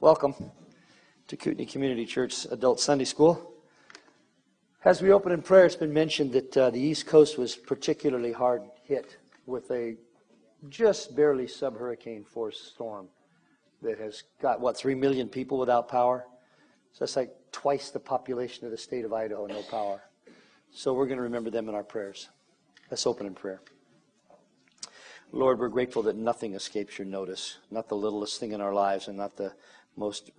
Welcome to Kootenai Community Church Adult Sunday School. As we open in prayer, it's been mentioned that uh, the East Coast was particularly hard hit with a just barely sub hurricane force storm that has got, what, 3 million people without power? So that's like twice the population of the state of Idaho, no power. So we're going to remember them in our prayers. Let's open in prayer. Lord, we're grateful that nothing escapes your notice, not the littlest thing in our lives and not the most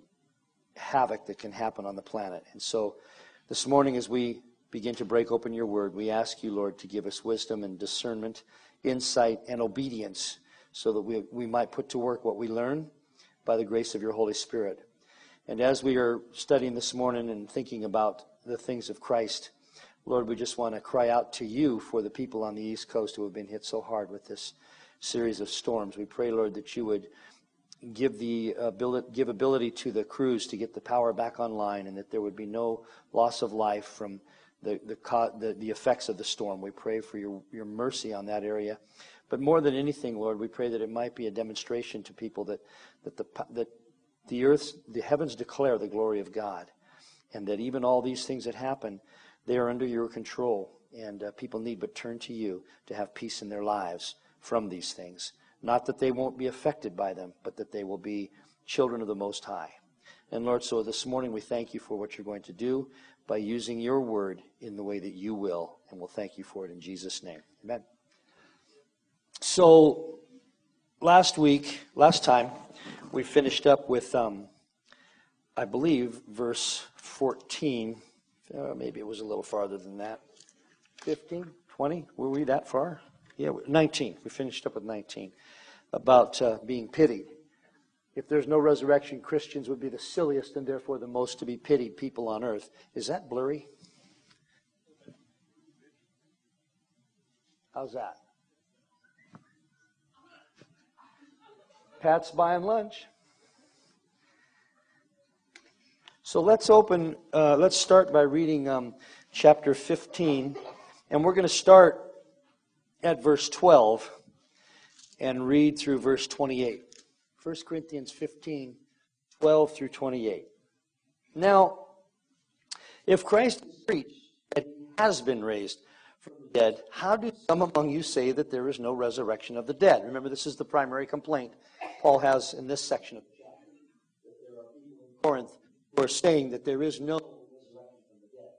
havoc that can happen on the planet. And so this morning, as we begin to break open your word, we ask you, Lord, to give us wisdom and discernment, insight, and obedience so that we, we might put to work what we learn by the grace of your Holy Spirit. And as we are studying this morning and thinking about the things of Christ, Lord, we just want to cry out to you for the people on the East Coast who have been hit so hard with this series of storms. We pray, Lord, that you would give the ability, give ability to the crews to get the power back online, and that there would be no loss of life from the the, the, the effects of the storm. We pray for your, your mercy on that area. But more than anything, Lord, we pray that it might be a demonstration to people that, that, the, that the earth, the heavens declare the glory of God, and that even all these things that happen, they are under your control, and uh, people need but turn to you to have peace in their lives from these things. Not that they won't be affected by them, but that they will be children of the Most High. And Lord, so this morning we thank you for what you're going to do by using your word in the way that you will. And we'll thank you for it in Jesus' name. Amen. So last week, last time, we finished up with, um, I believe, verse 14. Uh, maybe it was a little farther than that. 15, 20? Were we that far? Yeah, 19. We finished up with 19 about uh, being pitied. If there's no resurrection, Christians would be the silliest and therefore the most to be pitied people on earth. Is that blurry? How's that? Pat's buying lunch. So let's open, uh, let's start by reading um, chapter 15. And we're going to start at verse 12 and read through verse 28. 1 Corinthians 15, 12 through 28. Now, if Christ preached that he has been raised from the dead, how do some among you say that there is no resurrection of the dead? Remember, this is the primary complaint Paul has in this section of the chapter. That there are people in Corinth who are saying that there is no resurrection from the dead.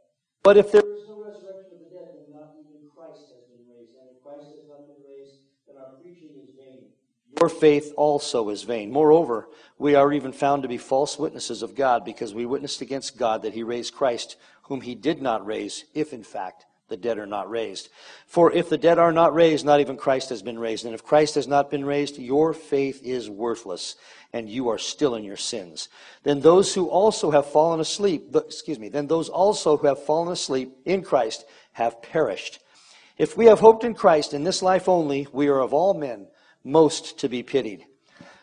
But if there is no resurrection of the dead, then not even Christ has Christ has not been raised, then our preaching is vain. Your faith also is vain. Moreover, we are even found to be false witnesses of God because we witnessed against God that he raised Christ, whom he did not raise, if in fact the dead are not raised. For if the dead are not raised, not even Christ has been raised. And if Christ has not been raised, your faith is worthless, and you are still in your sins. Then those who also have fallen asleep, excuse me, then those also who have fallen asleep in Christ have perished. If we have hoped in Christ in this life only, we are of all men most to be pitied.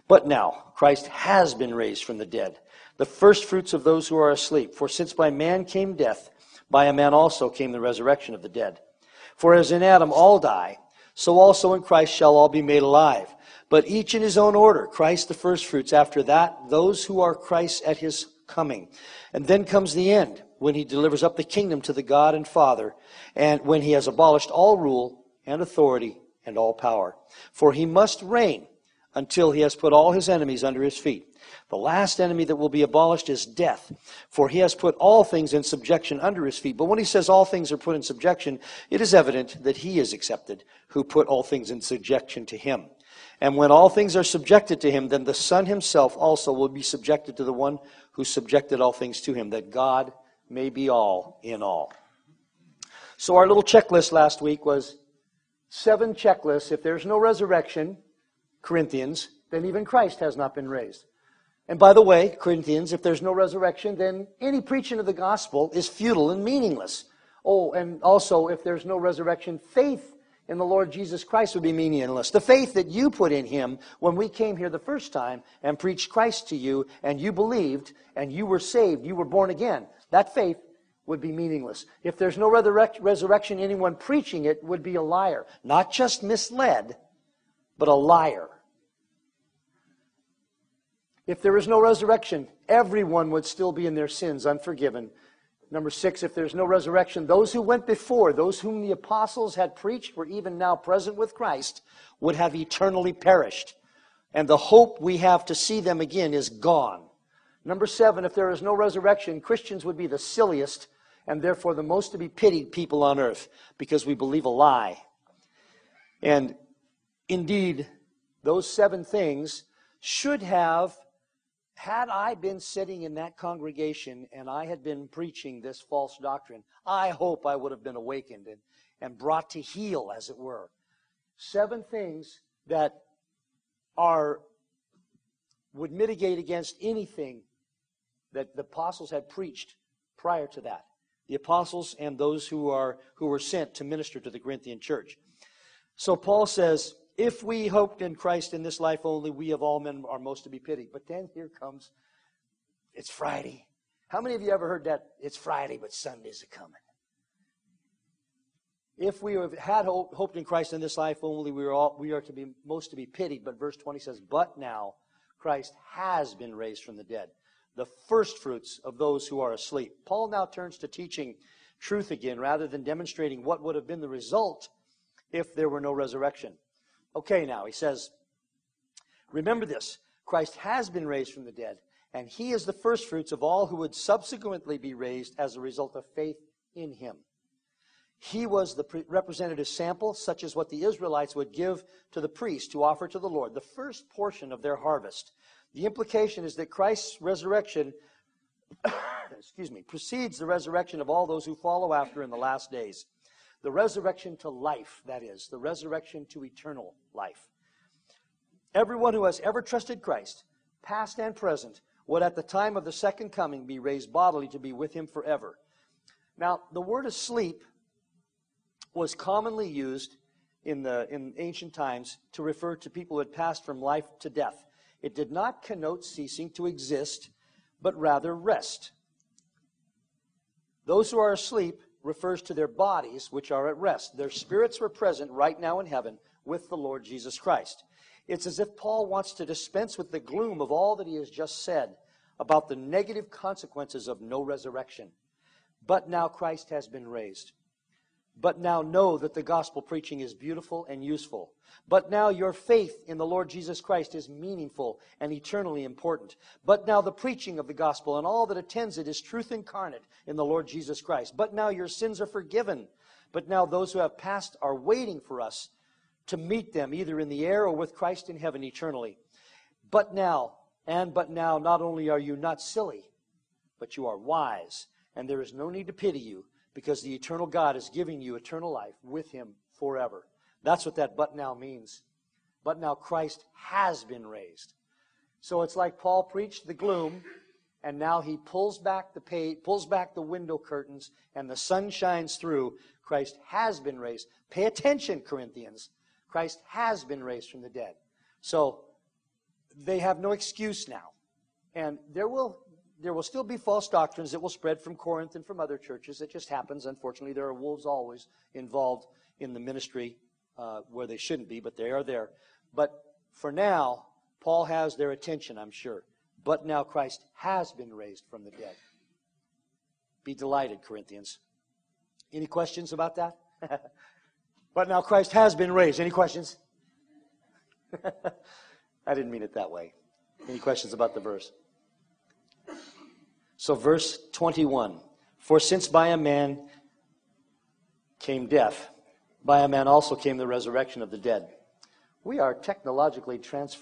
But now, Christ has been raised from the dead, the first fruits of those who are asleep. For since by man came death, by a man also came the resurrection of the dead. For as in Adam all die, so also in Christ shall all be made alive. But each in his own order, Christ the first fruits. After that, those who are Christ at his coming. And then comes the end when he delivers up the kingdom to the God and Father, and when he has abolished all rule and authority and all power. For he must reign until he has put all his enemies under his feet. The last enemy that will be abolished is death, for he has put all things in subjection under his feet. But when he says all things are put in subjection, it is evident that he is accepted, who put all things in subjection to him. And when all things are subjected to him, then the Son himself also will be subjected to the one who subjected all things to him, that God may be all in all. So our little checklist last week was seven checklists. If there's no resurrection, Corinthians, then even Christ has not been raised. And by the way, Corinthians, if there's no resurrection, then any preaching of the gospel is futile and meaningless. Oh, and also, if there's no resurrection, faith in the Lord Jesus Christ would be meaningless. The faith that you put in Him when we came here the first time and preached Christ to you, and you believed, and you were saved, you were born again, that faith would be meaningless. If there's no resurrection, anyone preaching it would be a liar. Not just misled, but a liar. If there is no resurrection, everyone would still be in their sins, unforgiven, Number six, if there's no resurrection, those who went before, those whom the apostles had preached, were even now present with Christ, would have eternally perished. And the hope we have to see them again is gone. Number seven, if there is no resurrection, Christians would be the silliest and therefore the most to be pitied people on earth because we believe a lie. And indeed, those seven things should have had I been sitting in that congregation and I had been preaching this false doctrine, I hope I would have been awakened and, and brought to heel, as it were. Seven things that are would mitigate against anything that the apostles had preached prior to that. The apostles and those who are who were sent to minister to the Corinthian church. So Paul says, if we hoped in Christ in this life only, we of all men are most to be pitied. But then here comes, it's Friday. How many of you ever heard that? It's Friday, but Sunday's a coming. If we had hope, hoped in Christ in this life only, we are, all, we are to be most to be pitied. But verse 20 says, But now Christ has been raised from the dead, the first fruits of those who are asleep. Paul now turns to teaching truth again rather than demonstrating what would have been the result if there were no resurrection. Okay, now, he says, Remember this Christ has been raised from the dead, and he is the firstfruits of all who would subsequently be raised as a result of faith in him. He was the representative sample, such as what the Israelites would give to the priest to offer to the Lord, the first portion of their harvest. The implication is that Christ's resurrection, excuse me, precedes the resurrection of all those who follow after in the last days. The resurrection to life, that is, the resurrection to eternal life. Everyone who has ever trusted Christ, past and present, would at the time of the second coming be raised bodily to be with him forever. Now, the word asleep was commonly used in, the, in ancient times to refer to people who had passed from life to death. It did not connote ceasing to exist, but rather rest. Those who are asleep refers to their bodies, which are at rest. Their spirits were present right now in heaven with the Lord Jesus Christ. It's as if Paul wants to dispense with the gloom of all that he has just said about the negative consequences of no resurrection. But now Christ has been raised. But now know that the gospel preaching is beautiful and useful. But now your faith in the Lord Jesus Christ is meaningful and eternally important. But now the preaching of the gospel and all that attends it is truth incarnate in the Lord Jesus Christ. But now your sins are forgiven. But now those who have passed are waiting for us to meet them either in the air or with Christ in heaven eternally. But now, and but now, not only are you not silly, but you are wise, and there is no need to pity you because the eternal God is giving you eternal life with him forever. That's what that but now means. But now Christ has been raised. So it's like Paul preached the gloom, and now he pulls back the pulls back the window curtains, and the sun shines through. Christ has been raised. Pay attention, Corinthians. Christ has been raised from the dead. So they have no excuse now. And there will there will still be false doctrines that will spread from Corinth and from other churches. It just happens. Unfortunately, there are wolves always involved in the ministry uh, where they shouldn't be, but they are there. But for now, Paul has their attention, I'm sure. But now Christ has been raised from the dead. Be delighted, Corinthians. Any questions about that? but now Christ has been raised. Any questions? I didn't mean it that way. Any questions about the verse? So, verse 21 For since by a man came death, by a man also came the resurrection of the dead. We are technologically trans-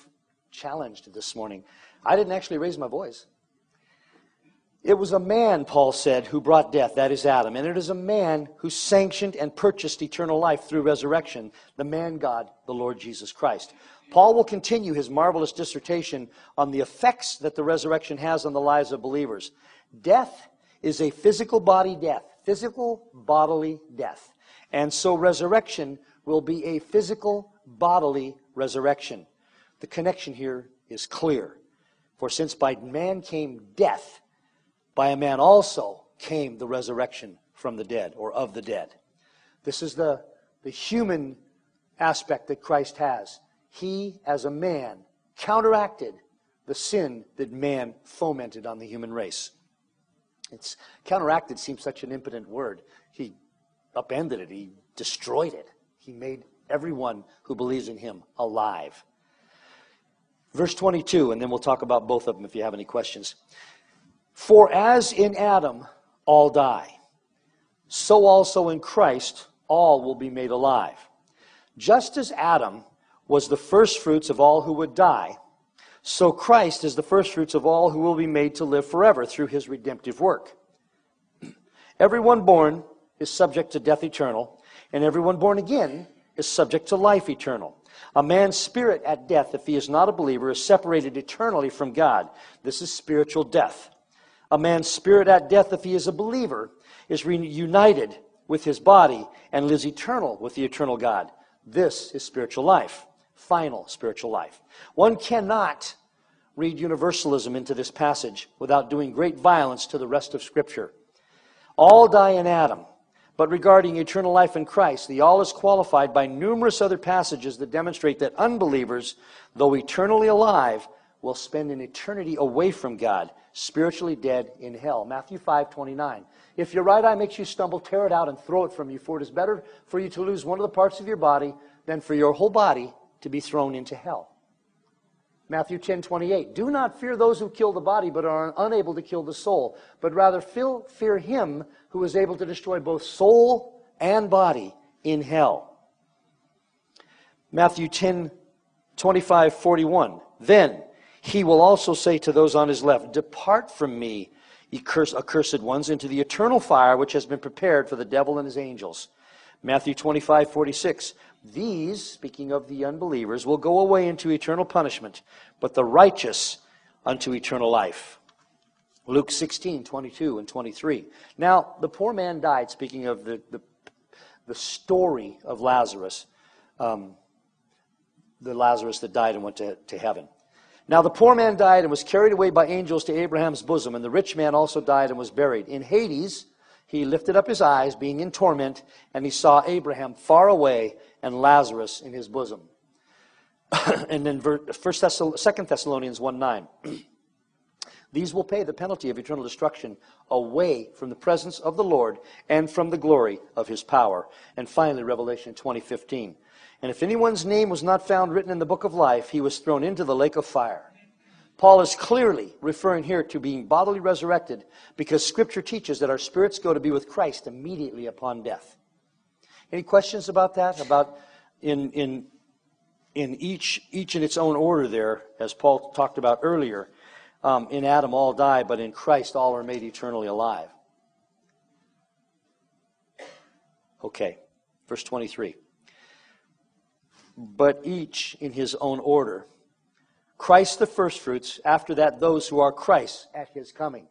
challenged this morning. I didn't actually raise my voice. It was a man, Paul said, who brought death, that is Adam. And it is a man who sanctioned and purchased eternal life through resurrection, the man God, the Lord Jesus Christ. Paul will continue his marvelous dissertation on the effects that the resurrection has on the lives of believers. Death is a physical body death, physical bodily death. And so resurrection will be a physical bodily resurrection. The connection here is clear. For since by man came death, by a man also came the resurrection from the dead or of the dead. This is the, the human aspect that Christ has. He, as a man, counteracted the sin that man fomented on the human race. It's counteracted seems such an impotent word. He upended it, he destroyed it. He made everyone who believes in him alive. Verse 22, and then we'll talk about both of them if you have any questions. For as in Adam all die, so also in Christ all will be made alive. Just as Adam was the firstfruits of all who would die, so Christ is the firstfruits of all who will be made to live forever through his redemptive work. Everyone born is subject to death eternal, and everyone born again is subject to life eternal. A man's spirit at death, if he is not a believer, is separated eternally from God. This is spiritual death. A man's spirit at death, if he is a believer, is reunited with his body and lives eternal with the eternal God. This is spiritual life, final spiritual life. One cannot read universalism into this passage without doing great violence to the rest of Scripture. All die in Adam. But regarding eternal life in Christ, the all is qualified by numerous other passages that demonstrate that unbelievers, though eternally alive, will spend an eternity away from God, spiritually dead in hell. Matthew 5 29. If your right eye makes you stumble, tear it out and throw it from you, for it is better for you to lose one of the parts of your body than for your whole body to be thrown into hell. Matthew 10 28. Do not fear those who kill the body, but are unable to kill the soul, but rather fear him who is able to destroy both soul and body in hell. Matthew 10 25 41. Then he will also say to those on his left, Depart from me, ye accursed ones, into the eternal fire which has been prepared for the devil and his angels. Matthew 25 46. These, speaking of the unbelievers, will go away into eternal punishment, but the righteous unto eternal life. Luke 16, 22 and 23. Now, the poor man died, speaking of the, the, the story of Lazarus, um, the Lazarus that died and went to, to heaven. Now, the poor man died and was carried away by angels to Abraham's bosom, and the rich man also died and was buried. In Hades, he lifted up his eyes, being in torment, and he saw Abraham far away and Lazarus in his bosom. and then First Thessalonians, 2 Thessalonians 1 9. These will pay the penalty of eternal destruction away from the presence of the Lord and from the glory of his power. And finally, Revelation 20:15. And if anyone's name was not found written in the book of life, he was thrown into the lake of fire. Paul is clearly referring here to being bodily resurrected because scripture teaches that our spirits go to be with Christ immediately upon death. Any questions about that? About in in in each each in its own order there, as Paul talked about earlier. Um, in Adam all die, but in Christ all are made eternally alive. Okay, verse 23. But each in his own order. Christ the firstfruits, after that, those who are Christ at his coming.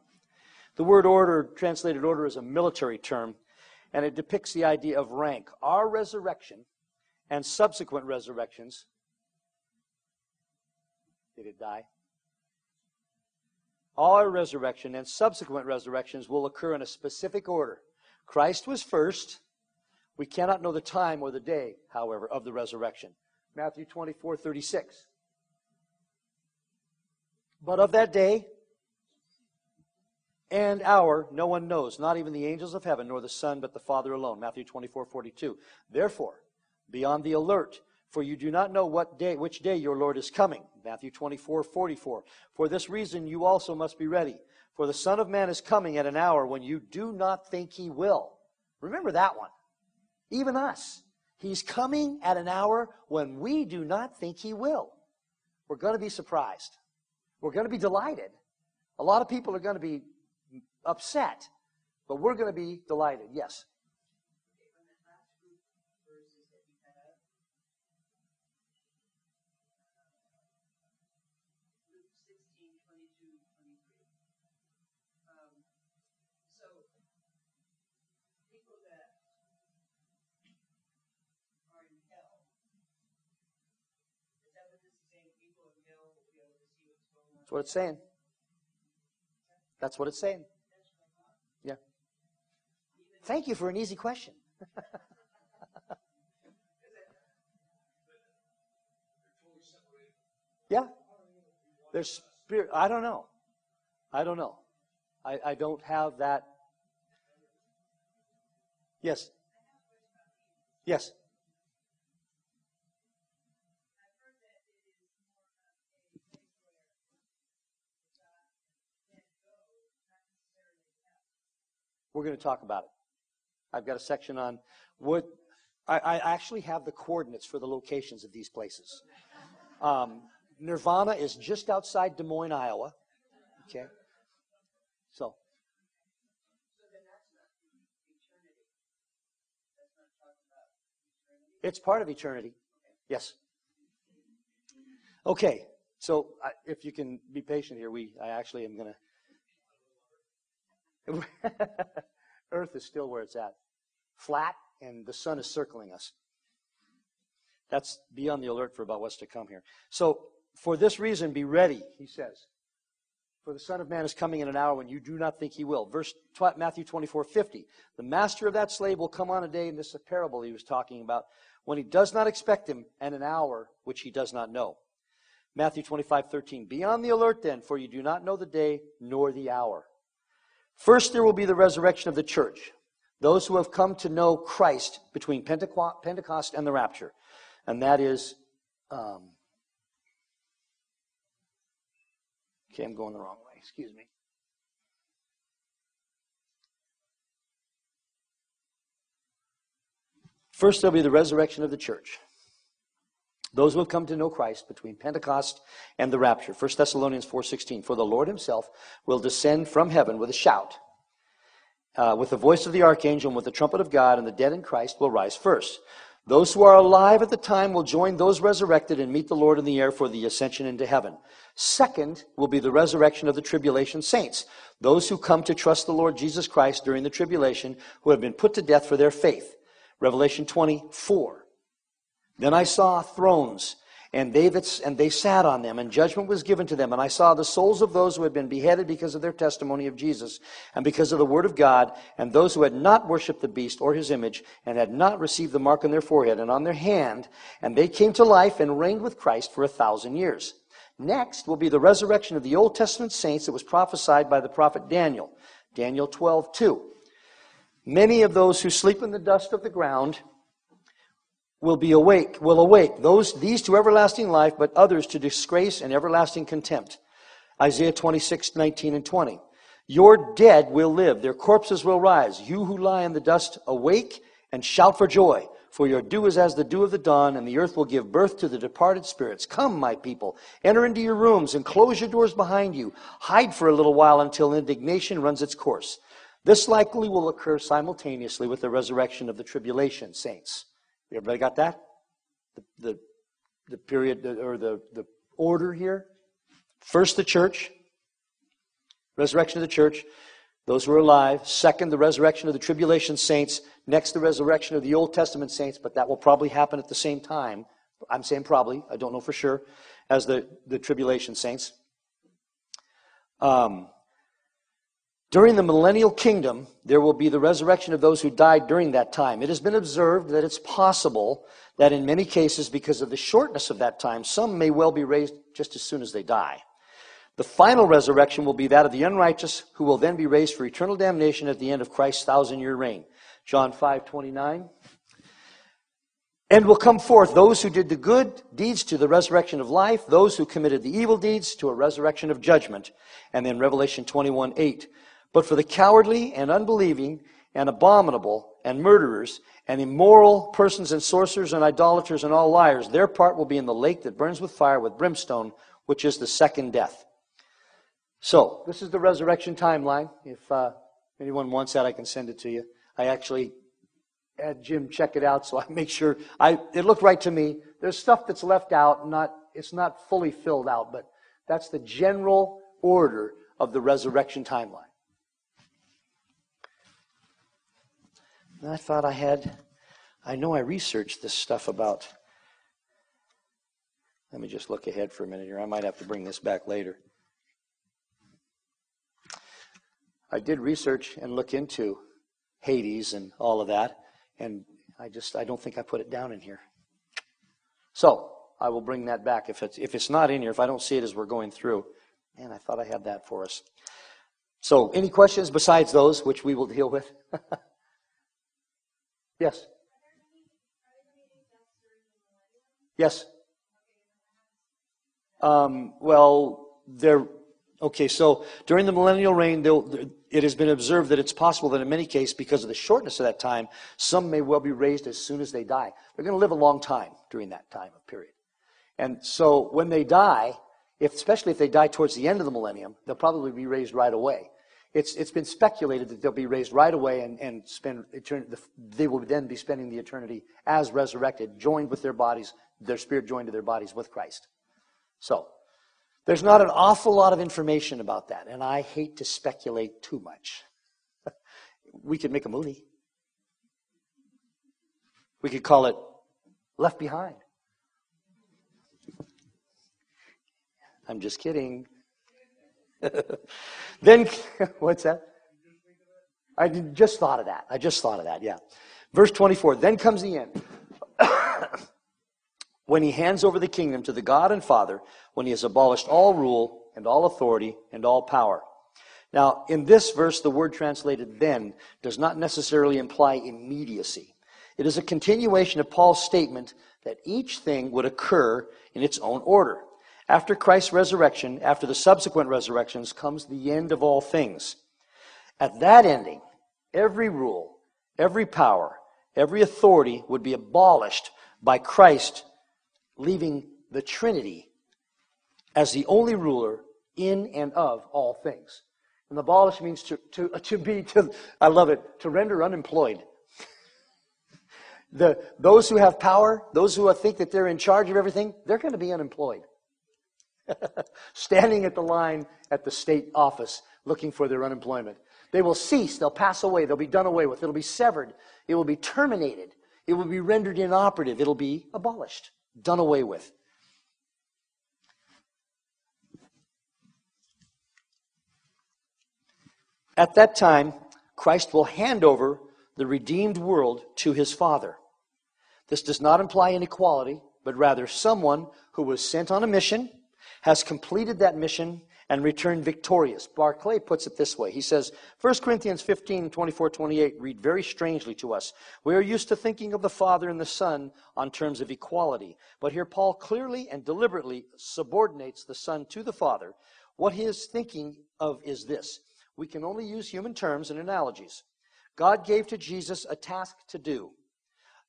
The word order, translated order, is a military term, and it depicts the idea of rank. Our resurrection and subsequent resurrections. Did it die? Our resurrection and subsequent resurrections will occur in a specific order. Christ was first. We cannot know the time or the day, however, of the resurrection. Matthew 24, 36. But of that day and hour no one knows, not even the angels of heaven, nor the Son, but the Father alone. Matthew 24, 42. Therefore, be on the alert for you do not know what day, which day your Lord is coming. Matthew 24, 44. For this reason you also must be ready. For the Son of Man is coming at an hour when you do not think he will. Remember that one. Even us. He's coming at an hour when we do not think he will. We're going to be surprised. We're going to be delighted. A lot of people are going to be upset, but we're going to be delighted. Yes. What it's saying. That's what it's saying. Yeah. Thank you for an easy question. yeah. There's spirit. I don't know. I don't know. I, I don't have that. Yes. Yes. We're going to talk about it. I've got a section on what I, I actually have the coordinates for the locations of these places. Um, Nirvana is just outside Des Moines, Iowa. Okay. So. It's part of eternity. Yes. Okay. So if you can be patient here, we I actually am going to Earth is still where it's at. Flat, and the sun is circling us. That's be on the alert for about what's to come here. So, for this reason, be ready, he says. For the Son of Man is coming in an hour when you do not think he will. Verse Matthew 24, 50. The master of that slave will come on a day, and this is a parable he was talking about, when he does not expect him, and an hour which he does not know. Matthew 25, 13. Be on the alert then, for you do not know the day nor the hour. First, there will be the resurrection of the church, those who have come to know Christ between Pentecost and the rapture. And that is, um, okay, I'm going the wrong way. Excuse me. First, there'll be the resurrection of the church. Those have come to know Christ between Pentecost and the rapture. 1 Thessalonians 4.16, For the Lord himself will descend from heaven with a shout, uh, with the voice of the archangel and with the trumpet of God, and the dead in Christ will rise first. Those who are alive at the time will join those resurrected and meet the Lord in the air for the ascension into heaven. Second will be the resurrection of the tribulation saints, those who come to trust the Lord Jesus Christ during the tribulation, who have been put to death for their faith. Revelation 24. Then I saw thrones, and they, and they sat on them, and judgment was given to them. And I saw the souls of those who had been beheaded because of their testimony of Jesus, and because of the word of God, and those who had not worshipped the beast or his image, and had not received the mark on their forehead and on their hand, and they came to life and reigned with Christ for a thousand years. Next will be the resurrection of the Old Testament saints that was prophesied by the prophet Daniel. Daniel 12, 2. Many of those who sleep in the dust of the ground will be awake, will awake, those, these to everlasting life, but others to disgrace and everlasting contempt. Isaiah 26, 19 and 20. Your dead will live, their corpses will rise. You who lie in the dust, awake and shout for joy. For your dew is as the dew of the dawn, and the earth will give birth to the departed spirits. Come, my people, enter into your rooms and close your doors behind you. Hide for a little while until indignation runs its course. This likely will occur simultaneously with the resurrection of the tribulation saints. Everybody got that? The, the, the period or the, the order here. First, the church, resurrection of the church, those who are alive. Second, the resurrection of the tribulation saints. Next, the resurrection of the Old Testament saints, but that will probably happen at the same time. I'm saying probably, I don't know for sure, as the, the tribulation saints. Um, during the millennial kingdom, there will be the resurrection of those who died during that time. It has been observed that it's possible that in many cases, because of the shortness of that time, some may well be raised just as soon as they die. The final resurrection will be that of the unrighteous, who will then be raised for eternal damnation at the end of Christ's thousand year reign. John 5 29. And will come forth those who did the good deeds to the resurrection of life, those who committed the evil deeds to a resurrection of judgment. And then Revelation 21 8. But for the cowardly and unbelieving and abominable and murderers and immoral persons and sorcerers and idolaters and all liars, their part will be in the lake that burns with fire with brimstone, which is the second death. So, this is the resurrection timeline. If uh, anyone wants that, I can send it to you. I actually had Jim check it out so I make sure I it looked right to me. There's stuff that's left out, not it's not fully filled out, but that's the general order of the resurrection timeline. And I thought I had, I know I researched this stuff about. Let me just look ahead for a minute here. I might have to bring this back later. I did research and look into Hades and all of that, and I just I don't think I put it down in here. So I will bring that back if it's if it's not in here. If I don't see it as we're going through, and I thought I had that for us. So, any questions besides those which we will deal with? yes. Yes. Um, well, there. Okay, so during the millennial reign, it has been observed that it's possible that in many cases, because of the shortness of that time, some may well be raised as soon as they die. They're going to live a long time during that time of period. And so when they die, if, especially if they die towards the end of the millennium, they'll probably be raised right away. It's, it's been speculated that they'll be raised right away and, and spend they will then be spending the eternity as resurrected, joined with their bodies, their spirit joined to their bodies with Christ. So, there's not an awful lot of information about that, and I hate to speculate too much. we could make a movie. We could call it Left Behind. I'm just kidding. Then, what's that? I just thought of that. I just thought of that, yeah. Verse 24 Then comes the end. when he hands over the kingdom to the God and Father, when he has abolished all rule and all authority and all power. Now, in this verse, the word translated then does not necessarily imply immediacy. It is a continuation of Paul's statement that each thing would occur in its own order. After Christ's resurrection, after the subsequent resurrections, comes the end of all things. At that ending, every rule, every power, every authority would be abolished by Christ leaving the Trinity as the only ruler in and of all things. And abolish means to, to, to be, to, I love it, to render unemployed. the, those who have power, those who think that they're in charge of everything, they're going to be unemployed. standing at the line at the state office looking for their unemployment. They will cease, they'll pass away, they'll be done away with, it'll be severed, it will be terminated, it will be rendered inoperative, it'll be abolished, done away with. At that time, Christ will hand over the redeemed world to his Father. This does not imply inequality, but rather someone who was sent on a mission has completed that mission and returned victorious. Barclay puts it this way. He says, 1 Corinthians 15, 24, 28 read very strangely to us. We are used to thinking of the Father and the Son on terms of equality. But here Paul clearly and deliberately subordinates the Son to the Father. What he is thinking of is this. We can only use human terms and analogies. God gave to Jesus a task to do,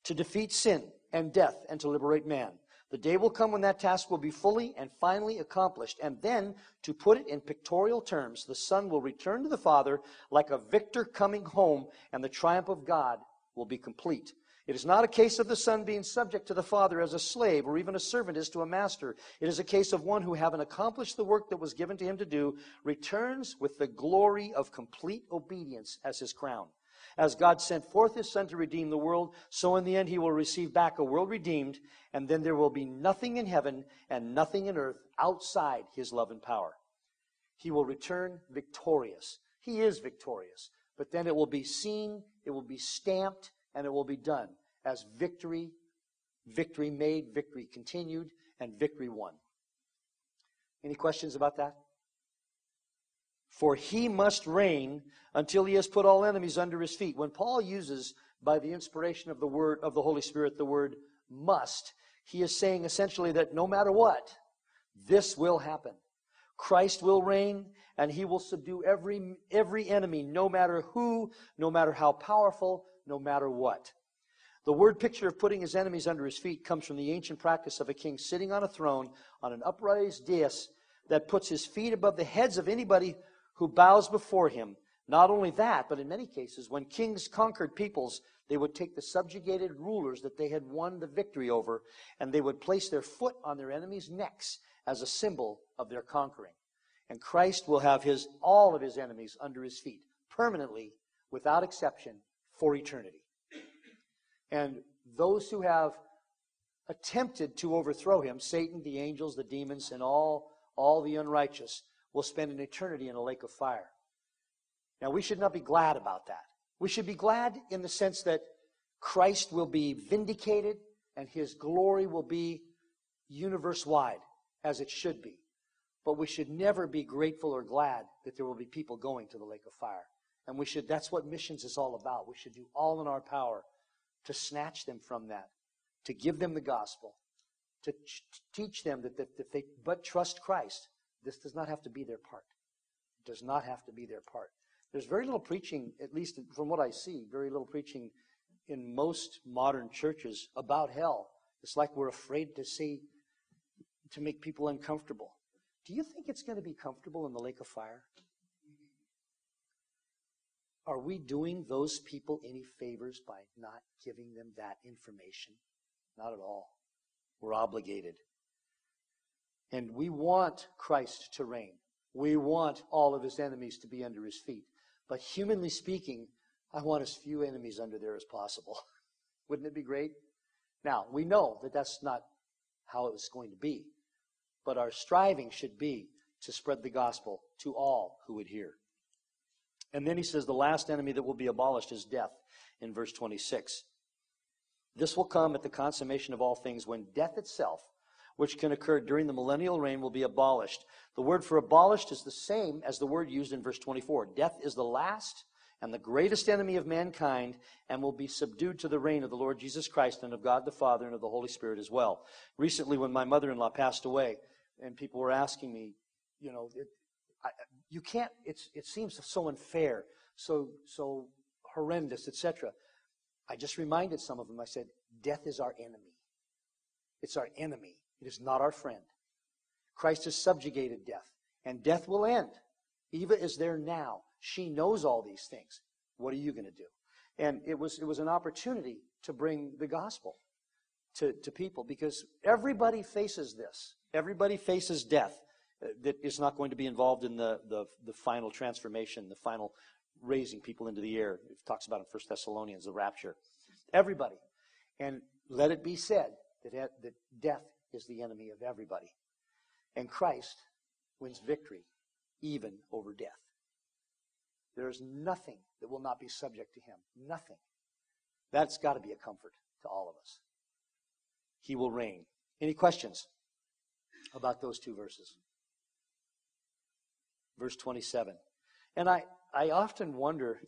to defeat sin and death and to liberate man. The day will come when that task will be fully and finally accomplished. And then, to put it in pictorial terms, the Son will return to the Father like a victor coming home, and the triumph of God will be complete. It is not a case of the Son being subject to the Father as a slave or even a servant is to a master. It is a case of one who, having accomplished the work that was given to him to do, returns with the glory of complete obedience as his crown. As God sent forth his Son to redeem the world, so in the end he will receive back a world redeemed, and then there will be nothing in heaven and nothing in earth outside his love and power. He will return victorious. He is victorious. But then it will be seen, it will be stamped, and it will be done as victory, victory made, victory continued, and victory won. Any questions about that? For he must reign until he has put all enemies under his feet. When Paul uses, by the inspiration of the word of the Holy Spirit, the word must, he is saying essentially that no matter what, this will happen. Christ will reign and he will subdue every, every enemy, no matter who, no matter how powerful, no matter what. The word picture of putting his enemies under his feet comes from the ancient practice of a king sitting on a throne on an upraised dais that puts his feet above the heads of anybody who bows before him. Not only that, but in many cases, when kings conquered peoples, they would take the subjugated rulers that they had won the victory over, and they would place their foot on their enemies' necks as a symbol of their conquering. And Christ will have his, all of his enemies under his feet, permanently, without exception, for eternity. And those who have attempted to overthrow him, Satan, the angels, the demons, and all, all the unrighteous, will spend an eternity in a lake of fire. Now, we should not be glad about that. We should be glad in the sense that Christ will be vindicated and his glory will be universe wide, as it should be. But we should never be grateful or glad that there will be people going to the lake of fire. And we should, that's what missions is all about. We should do all in our power to snatch them from that, to give them the gospel, to ch- teach them that, that if they but trust Christ, this does not have to be their part. It does not have to be their part. There's very little preaching, at least from what I see, very little preaching in most modern churches about hell. It's like we're afraid to see, to make people uncomfortable. Do you think it's going to be comfortable in the lake of fire? Are we doing those people any favors by not giving them that information? Not at all. We're obligated. And we want Christ to reign. We want all of his enemies to be under his feet. But humanly speaking, I want as few enemies under there as possible. Wouldn't it be great? Now, we know that that's not how it's going to be. But our striving should be to spread the gospel to all who would hear. And then he says the last enemy that will be abolished is death in verse 26. This will come at the consummation of all things when death itself, which can occur during the millennial reign, will be abolished. The word for abolished is the same as the word used in verse 24. Death is the last and the greatest enemy of mankind and will be subdued to the reign of the Lord Jesus Christ and of God the Father and of the Holy Spirit as well. Recently, when my mother in law passed away, and people were asking me, you know, it, I, you can't, it seems so unfair, so, so horrendous, etc. I just reminded some of them, I said, death is our enemy. It's our enemy. It is not our friend. Christ has subjugated death, and death will end. Eva is there now. She knows all these things. What are you going to do? And it was, it was an opportunity to bring the gospel to, to people because everybody faces this. Everybody faces death uh, that is not going to be involved in the, the, the final transformation, the final raising people into the air. It talks about in 1 Thessalonians, the rapture. Everybody. And let it be said that, that death is the enemy of everybody. And Christ wins victory even over death. There is nothing that will not be subject to him. Nothing. That's got to be a comfort to all of us. He will reign. Any questions about those two verses? Verse 27. And I, I often wonder,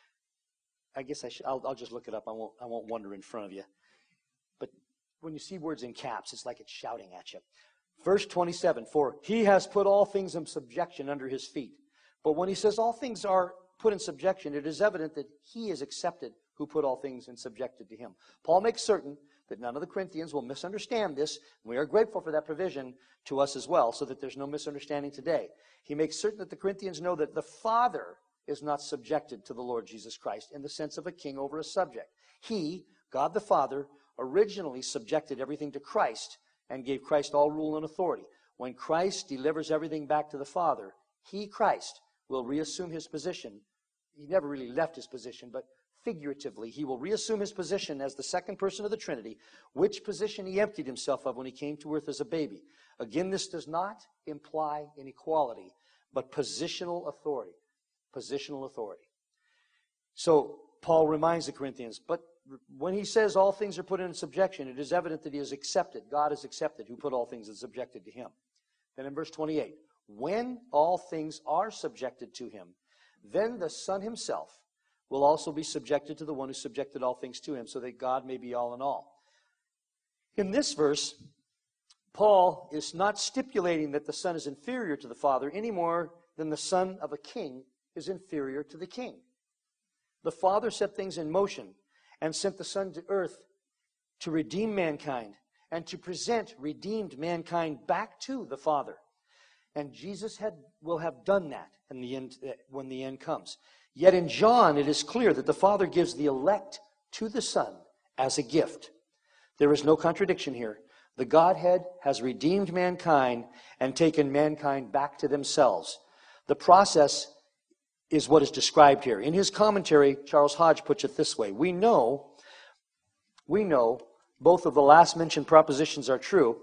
I guess I should, I'll, I'll just look it up. I won't, I won't wonder in front of you. When you see words in caps, it's like it's shouting at you. Verse 27 For he has put all things in subjection under his feet. But when he says all things are put in subjection, it is evident that he is accepted who put all things in subjected to him. Paul makes certain that none of the Corinthians will misunderstand this. We are grateful for that provision to us as well, so that there's no misunderstanding today. He makes certain that the Corinthians know that the Father is not subjected to the Lord Jesus Christ in the sense of a king over a subject. He, God the Father, originally subjected everything to Christ and gave Christ all rule and authority. When Christ delivers everything back to the Father, he, Christ, will reassume his position. He never really left his position, but figuratively, he will reassume his position as the second person of the Trinity, which position he emptied himself of when he came to earth as a baby. Again, this does not imply inequality, but positional authority. Positional authority. So, Paul reminds the Corinthians, but when he says all things are put in subjection, it is evident that he is accepted. God is accepted who put all things in subjected to him. Then in verse 28, when all things are subjected to him, then the Son himself will also be subjected to the one who subjected all things to him, so that God may be all in all. In this verse, Paul is not stipulating that the Son is inferior to the Father any more than the son of a king is inferior to the king. The Father set things in motion and sent the Son to earth to redeem mankind and to present redeemed mankind back to the Father. And Jesus had, will have done that in the end, uh, when the end comes. Yet in John, it is clear that the Father gives the elect to the Son as a gift. There is no contradiction here. The Godhead has redeemed mankind and taken mankind back to themselves. The process is what is described here. In his commentary, Charles Hodge puts it this way We know, we know both of the last mentioned propositions are true.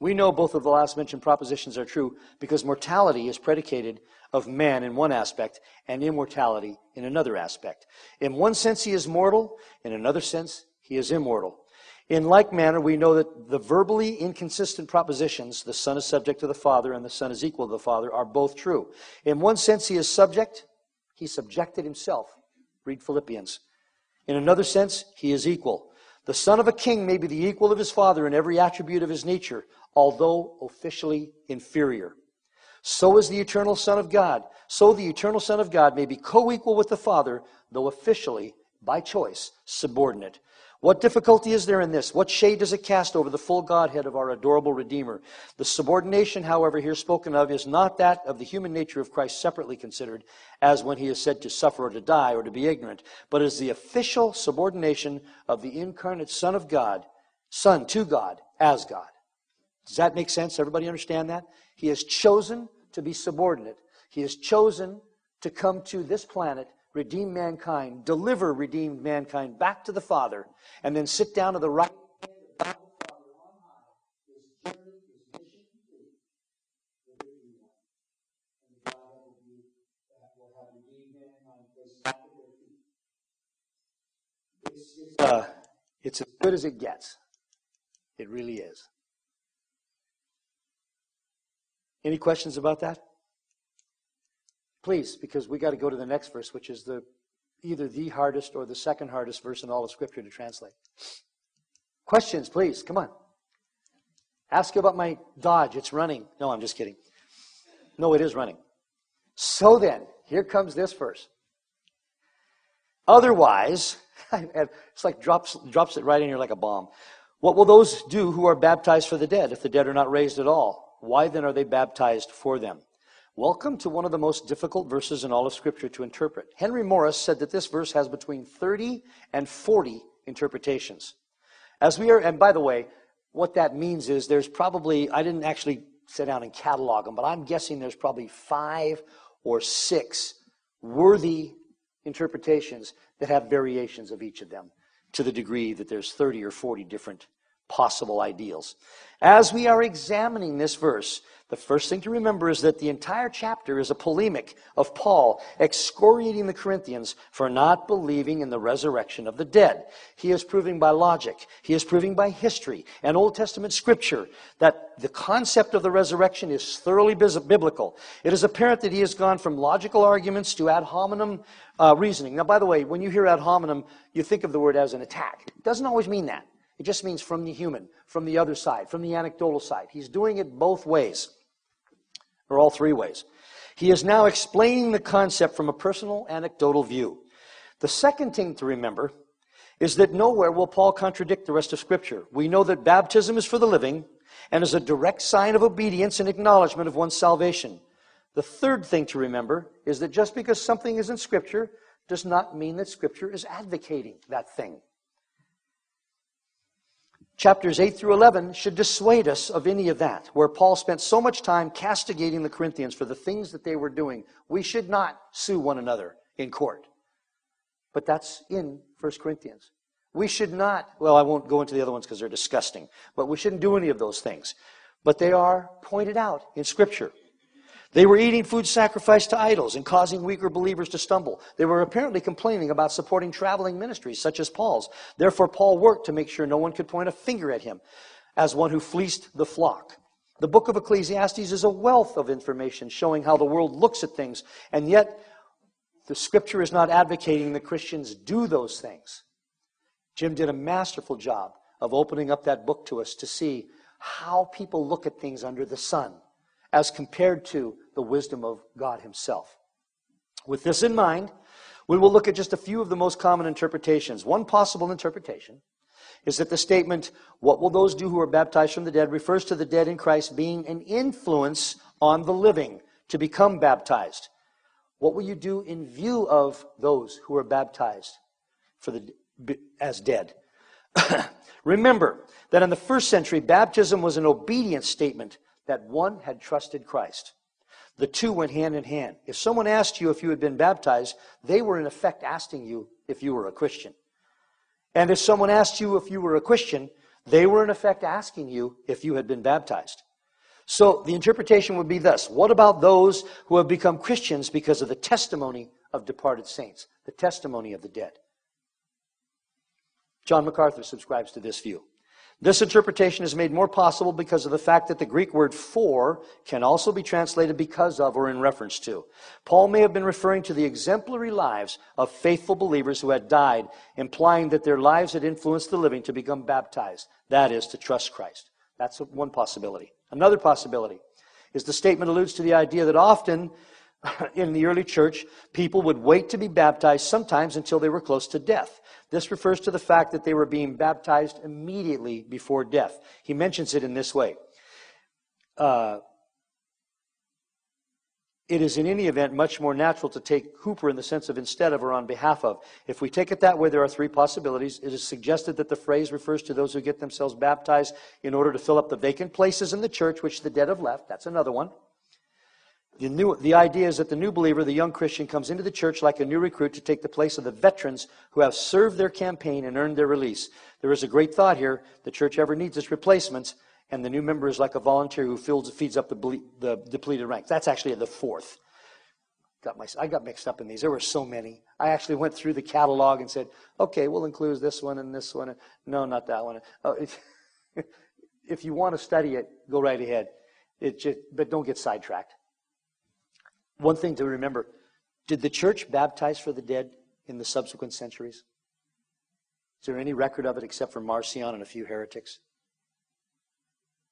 We know both of the last mentioned propositions are true because mortality is predicated of man in one aspect and immortality in another aspect. In one sense, he is mortal, in another sense, he is immortal. In like manner, we know that the verbally inconsistent propositions, the Son is subject to the Father and the Son is equal to the Father, are both true. In one sense, he is subject, he subjected himself. Read Philippians. In another sense, he is equal. The son of a king may be the equal of his father in every attribute of his nature, although officially inferior. So is the eternal Son of God. So the eternal Son of God may be co equal with the Father, though officially, by choice, subordinate. What difficulty is there in this? What shade does it cast over the full Godhead of our adorable Redeemer? The subordination, however, here spoken of is not that of the human nature of Christ separately considered, as when he is said to suffer or to die or to be ignorant, but is the official subordination of the incarnate Son of God, Son to God, as God. Does that make sense? Everybody understand that? He has chosen to be subordinate. He has chosen to come to this planet redeem mankind, deliver redeemed mankind back to the Father, and then sit down to the right uh, it's as good as it gets. It really is. Any questions about that? Please, because we got to go to the next verse, which is the either the hardest or the second hardest verse in all of Scripture to translate. Questions, please. Come on. Ask about my Dodge. It's running. No, I'm just kidding. No, it is running. So then, here comes this verse. Otherwise, it's like drops, drops it right in here like a bomb. What will those do who are baptized for the dead if the dead are not raised at all? Why then are they baptized for them? Welcome to one of the most difficult verses in all of Scripture to interpret. Henry Morris said that this verse has between 30 and 40 interpretations. As we are, and by the way, what that means is there's probably, I didn't actually sit down and catalog them, but I'm guessing there's probably five or six worthy interpretations that have variations of each of them to the degree that there's 30 or 40 different possible ideals. As we are examining this verse, the first thing to remember is that the entire chapter is a polemic of Paul excoriating the Corinthians for not believing in the resurrection of the dead. He is proving by logic, he is proving by history and Old Testament scripture that the concept of the resurrection is thoroughly biblical. It is apparent that he has gone from logical arguments to ad hominem uh, reasoning. Now, by the way, when you hear ad hominem, you think of the word as an attack. It doesn't always mean that. It just means from the human, from the other side, from the anecdotal side. He's doing it both ways or all three ways. He is now explaining the concept from a personal anecdotal view. The second thing to remember is that nowhere will Paul contradict the rest of Scripture. We know that baptism is for the living and is a direct sign of obedience and acknowledgement of one's salvation. The third thing to remember is that just because something is in Scripture does not mean that Scripture is advocating that thing chapters 8 through 11 should dissuade us of any of that, where Paul spent so much time castigating the Corinthians for the things that they were doing. We should not sue one another in court. But that's in 1 Corinthians. We should not, well, I won't go into the other ones because they're disgusting, but we shouldn't do any of those things. But they are pointed out in Scripture. They were eating food sacrificed to idols and causing weaker believers to stumble. They were apparently complaining about supporting traveling ministries such as Paul's. Therefore, Paul worked to make sure no one could point a finger at him as one who fleeced the flock. The book of Ecclesiastes is a wealth of information showing how the world looks at things, and yet the scripture is not advocating that Christians do those things. Jim did a masterful job of opening up that book to us to see how people look at things under the sun as compared to the wisdom of God Himself. With this in mind, we will look at just a few of the most common interpretations. One possible interpretation is that the statement, What will those do who are baptized from the dead, refers to the dead in Christ being an influence on the living to become baptized. What will you do in view of those who are baptized? for the, as dead. Remember that in the first century, baptism was an obedience statement that one had trusted Christ. The two went hand in hand. If someone asked you if you had been baptized, they were in effect asking you if you were a Christian. And if someone asked you if you were a Christian, they were in effect asking you if you had been baptized. So the interpretation would be thus What about those who have become Christians because of the testimony of departed saints, the testimony of the dead? John MacArthur subscribes to this view. This interpretation is made more possible because of the fact that the Greek word for can also be translated because of or in reference to. Paul may have been referring to the exemplary lives of faithful believers who had died, implying that their lives had influenced the living to become baptized. That is, to trust Christ. That's one possibility. Another possibility is the statement alludes to the idea that often in the early church, people would wait to be baptized sometimes until they were close to death. This refers to the fact that they were being baptized immediately before death. He mentions it in this way. Uh, it is in any event much more natural to take huper in the sense of instead of or on behalf of. If we take it that way, there are three possibilities. It is suggested that the phrase refers to those who get themselves baptized in order to fill up the vacant places in the church which the dead have left. That's another one. The, new, the idea is that the new believer, the young Christian, comes into the church like a new recruit to take the place of the veterans who have served their campaign and earned their release. There is a great thought here. The church ever needs its replacements, and the new member is like a volunteer who fills, feeds up the, ble- the depleted ranks. That's actually the fourth. Got my, I got mixed up in these. There were so many. I actually went through the catalog and said, okay, we'll include this one and this one. And, No, not that one. Oh, if, if you want to study it, go right ahead. It just, but don't get sidetracked. One thing to remember did the church baptize for the dead in the subsequent centuries? Is there any record of it except for Marcion and a few heretics?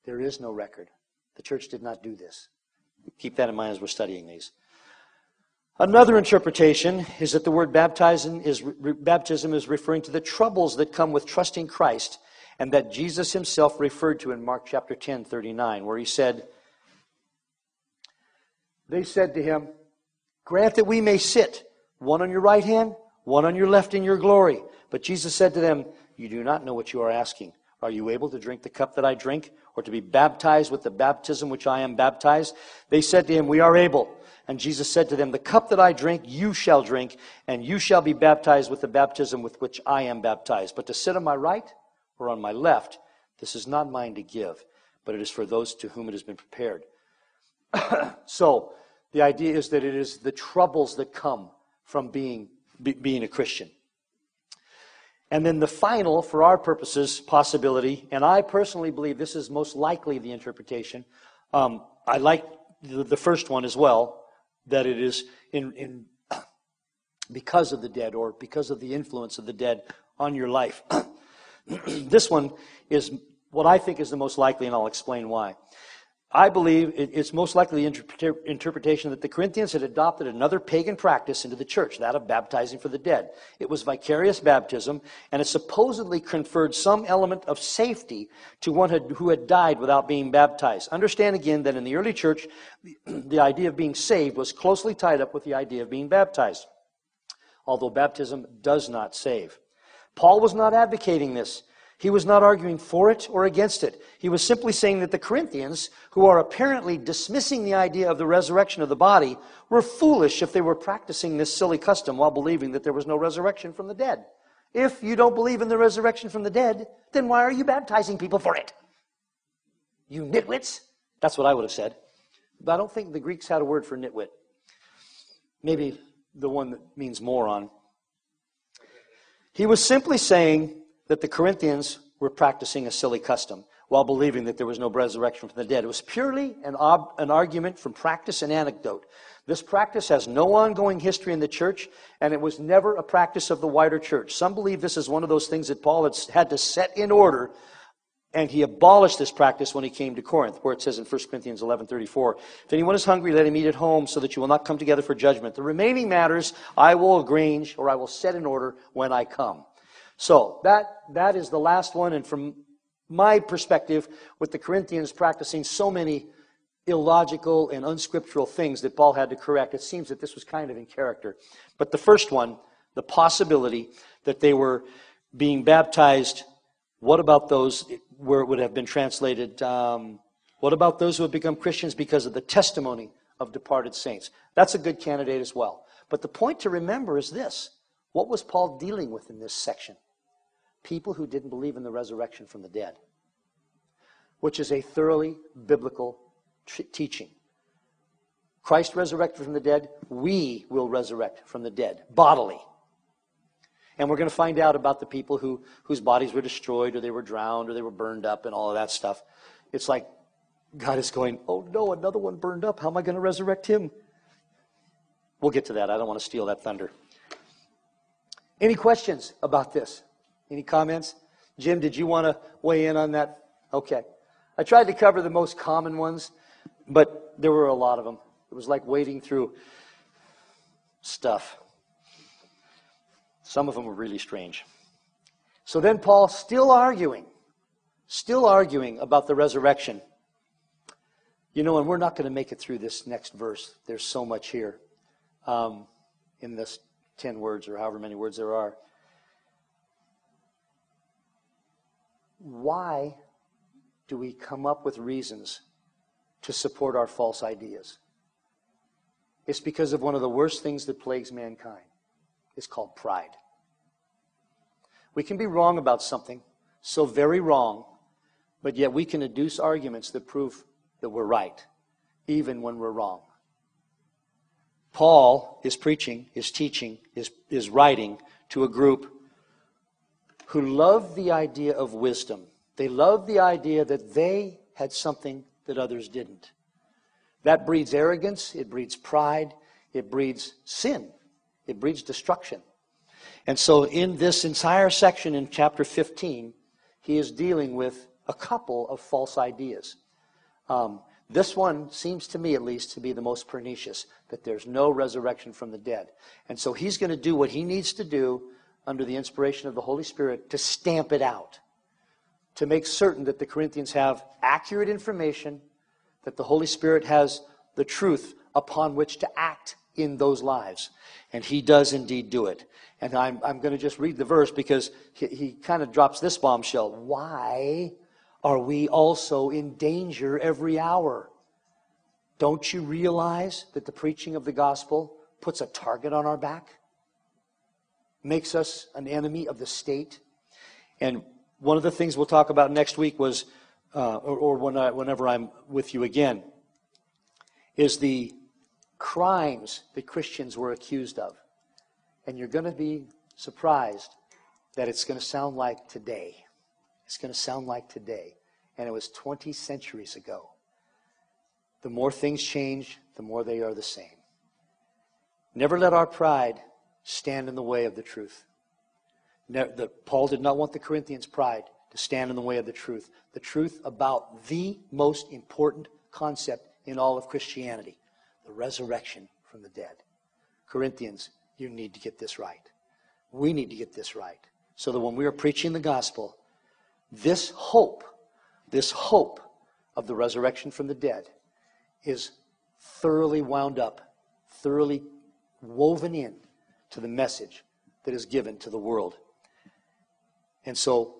There is no record. The church did not do this. Keep that in mind as we're studying these. Another interpretation is that the word baptism is, baptism is referring to the troubles that come with trusting Christ and that Jesus himself referred to in Mark chapter 10, 39, where he said, they said to him, Grant that we may sit, one on your right hand, one on your left in your glory. But Jesus said to them, You do not know what you are asking. Are you able to drink the cup that I drink, or to be baptized with the baptism which I am baptized? They said to him, We are able. And Jesus said to them, The cup that I drink, you shall drink, and you shall be baptized with the baptism with which I am baptized. But to sit on my right or on my left, this is not mine to give, but it is for those to whom it has been prepared. so, the idea is that it is the troubles that come from being, be, being a Christian. And then the final, for our purposes, possibility, and I personally believe this is most likely the interpretation. Um, I like the, the, first one as well, that it is in, in because of the dead or because of the influence of the dead on your life. this one is what I think is the most likely, and I'll explain why. I believe it's most likely the interpretation that the Corinthians had adopted another pagan practice into the church, that of baptizing for the dead. It was vicarious baptism, and it supposedly conferred some element of safety to one who had died without being baptized. Understand again that in the early church, the idea of being saved was closely tied up with the idea of being baptized, although baptism does not save. Paul was not advocating this. He was not arguing for it or against it. He was simply saying that the Corinthians, who are apparently dismissing the idea of the resurrection of the body, were foolish if they were practicing this silly custom while believing that there was no resurrection from the dead. If you don't believe in the resurrection from the dead, then why are you baptizing people for it? You nitwits? That's what I would have said. But I don't think the Greeks had a word for nitwit. Maybe the one that means moron. He was simply saying that the Corinthians were practicing a silly custom while believing that there was no resurrection from the dead. It was purely an, ob- an argument from practice and anecdote. This practice has no ongoing history in the church, and it was never a practice of the wider church. Some believe this is one of those things that Paul had, had to set in order, and he abolished this practice when he came to Corinth, where it says in 1 Corinthians 11.34, If anyone is hungry, let him eat at home, so that you will not come together for judgment. The remaining matters I will arrange, or I will set in order when I come. So that, that is the last one. And from my perspective, with the Corinthians practicing so many illogical and unscriptural things that Paul had to correct, it seems that this was kind of in character. But the first one, the possibility that they were being baptized. What about those where it would have been translated? Um, what about those who have become Christians because of the testimony of departed saints? That's a good candidate as well. But the point to remember is this what was Paul dealing with in this section? People who didn't believe in the resurrection from the dead, which is a thoroughly biblical t- teaching. Christ resurrected from the dead, we will resurrect from the dead, bodily. And we're going to find out about the people who, whose bodies were destroyed or they were drowned or they were burned up and all of that stuff. It's like God is going, oh no, another one burned up. How am I going to resurrect him? We'll get to that. I don't want to steal that thunder. Any questions about this? Any comments? Jim, did you want to weigh in on that? Okay. I tried to cover the most common ones, but there were a lot of them. It was like wading through stuff. Some of them were really strange. So then Paul, still arguing, still arguing about the resurrection. You know, and we're not going to make it through this next verse. There's so much here um, in this 10 words or however many words there are. Why do we come up with reasons to support our false ideas? It's because of one of the worst things that plagues mankind. It's called pride. We can be wrong about something, so very wrong, but yet we can adduce arguments that prove that we're right, even when we're wrong. Paul is preaching, is teaching, is, is writing to a group who love the idea of wisdom. They love the idea that they had something that others didn't. That breeds arrogance, it breeds pride, it breeds sin, it breeds destruction. And so, in this entire section in chapter 15, he is dealing with a couple of false ideas. Um, this one seems to me, at least, to be the most pernicious that there's no resurrection from the dead. And so, he's going to do what he needs to do under the inspiration of the Holy Spirit to stamp it out, to make certain that the Corinthians have accurate information that the Holy Spirit has the truth upon which to act in those lives. And he does indeed do it. And I'm, I'm going to just read the verse because he, he kind of drops this bombshell. Why are we also in danger every hour? Don't you realize that the preaching of the gospel puts a target on our back? Makes us an enemy of the state? And one of the things we'll talk about next week was uh, or, or when I, whenever I'm with you again, is the crimes that Christians were accused of. And you're going to be surprised that it's going to sound like today. It's going to sound like today. And it was 20 centuries ago. The more things change, the more they are the same. Never let our pride stand in the way of the truth. the, Paul did not want the Corinthians' pride to stand in the way of the truth. The truth about the most important concept in all of Christianity the resurrection from the dead. Corinthians, you need to get this right. We need to get this right. So that when we are preaching the gospel, this hope, this hope of the resurrection from the dead is thoroughly wound up, thoroughly woven in to the message that is given to the world. And so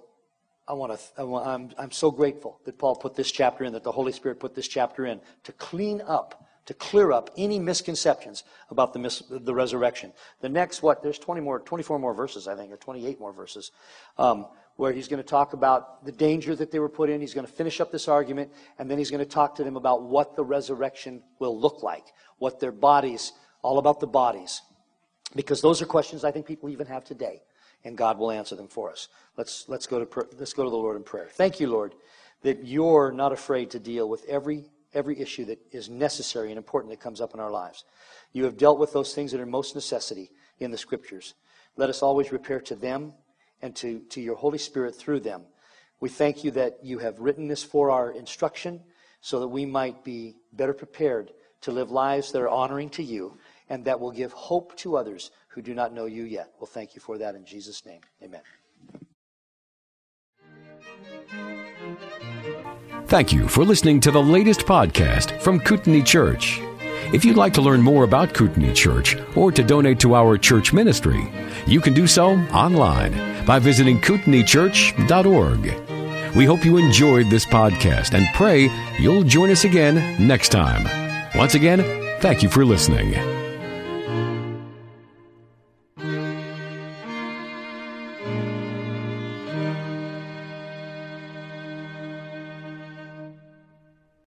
I want to, I am I'm so grateful that Paul put this chapter in, that the Holy Spirit put this chapter in to clean up, to clear up any misconceptions about the, mis, the resurrection. The next, what, there's 20 more, 24 more verses, I think, or 28 more verses, um, where he's going to talk about the danger that they were put in. He's going to finish up this argument, and then he's going to talk to them about what the resurrection will look like, what their bodies, all about the bodies. Because those are questions I think people even have today and God will answer them for us. Let's, let's, go, to, let's go to the Lord in prayer. Thank you, Lord, that you're not afraid to deal with every, every issue that is necessary and important that comes up in our lives. You have dealt with those things that are most necessity in the Scriptures. Let us always repair to them and to, to your Holy Spirit through them. We thank you that you have written this for our instruction so that we might be better prepared to live lives that are honoring to you and that will give hope to others who do not know you yet. We'll thank you for that in Jesus' name. Amen. Thank you for listening to the latest podcast from Kootenai Church. If you'd like to learn more about Kootenai Church or to donate to our church ministry, you can do so online by visiting kootenaichurch.org. We hope you enjoyed this podcast and pray you'll join us again next time. Once again, thank you for listening.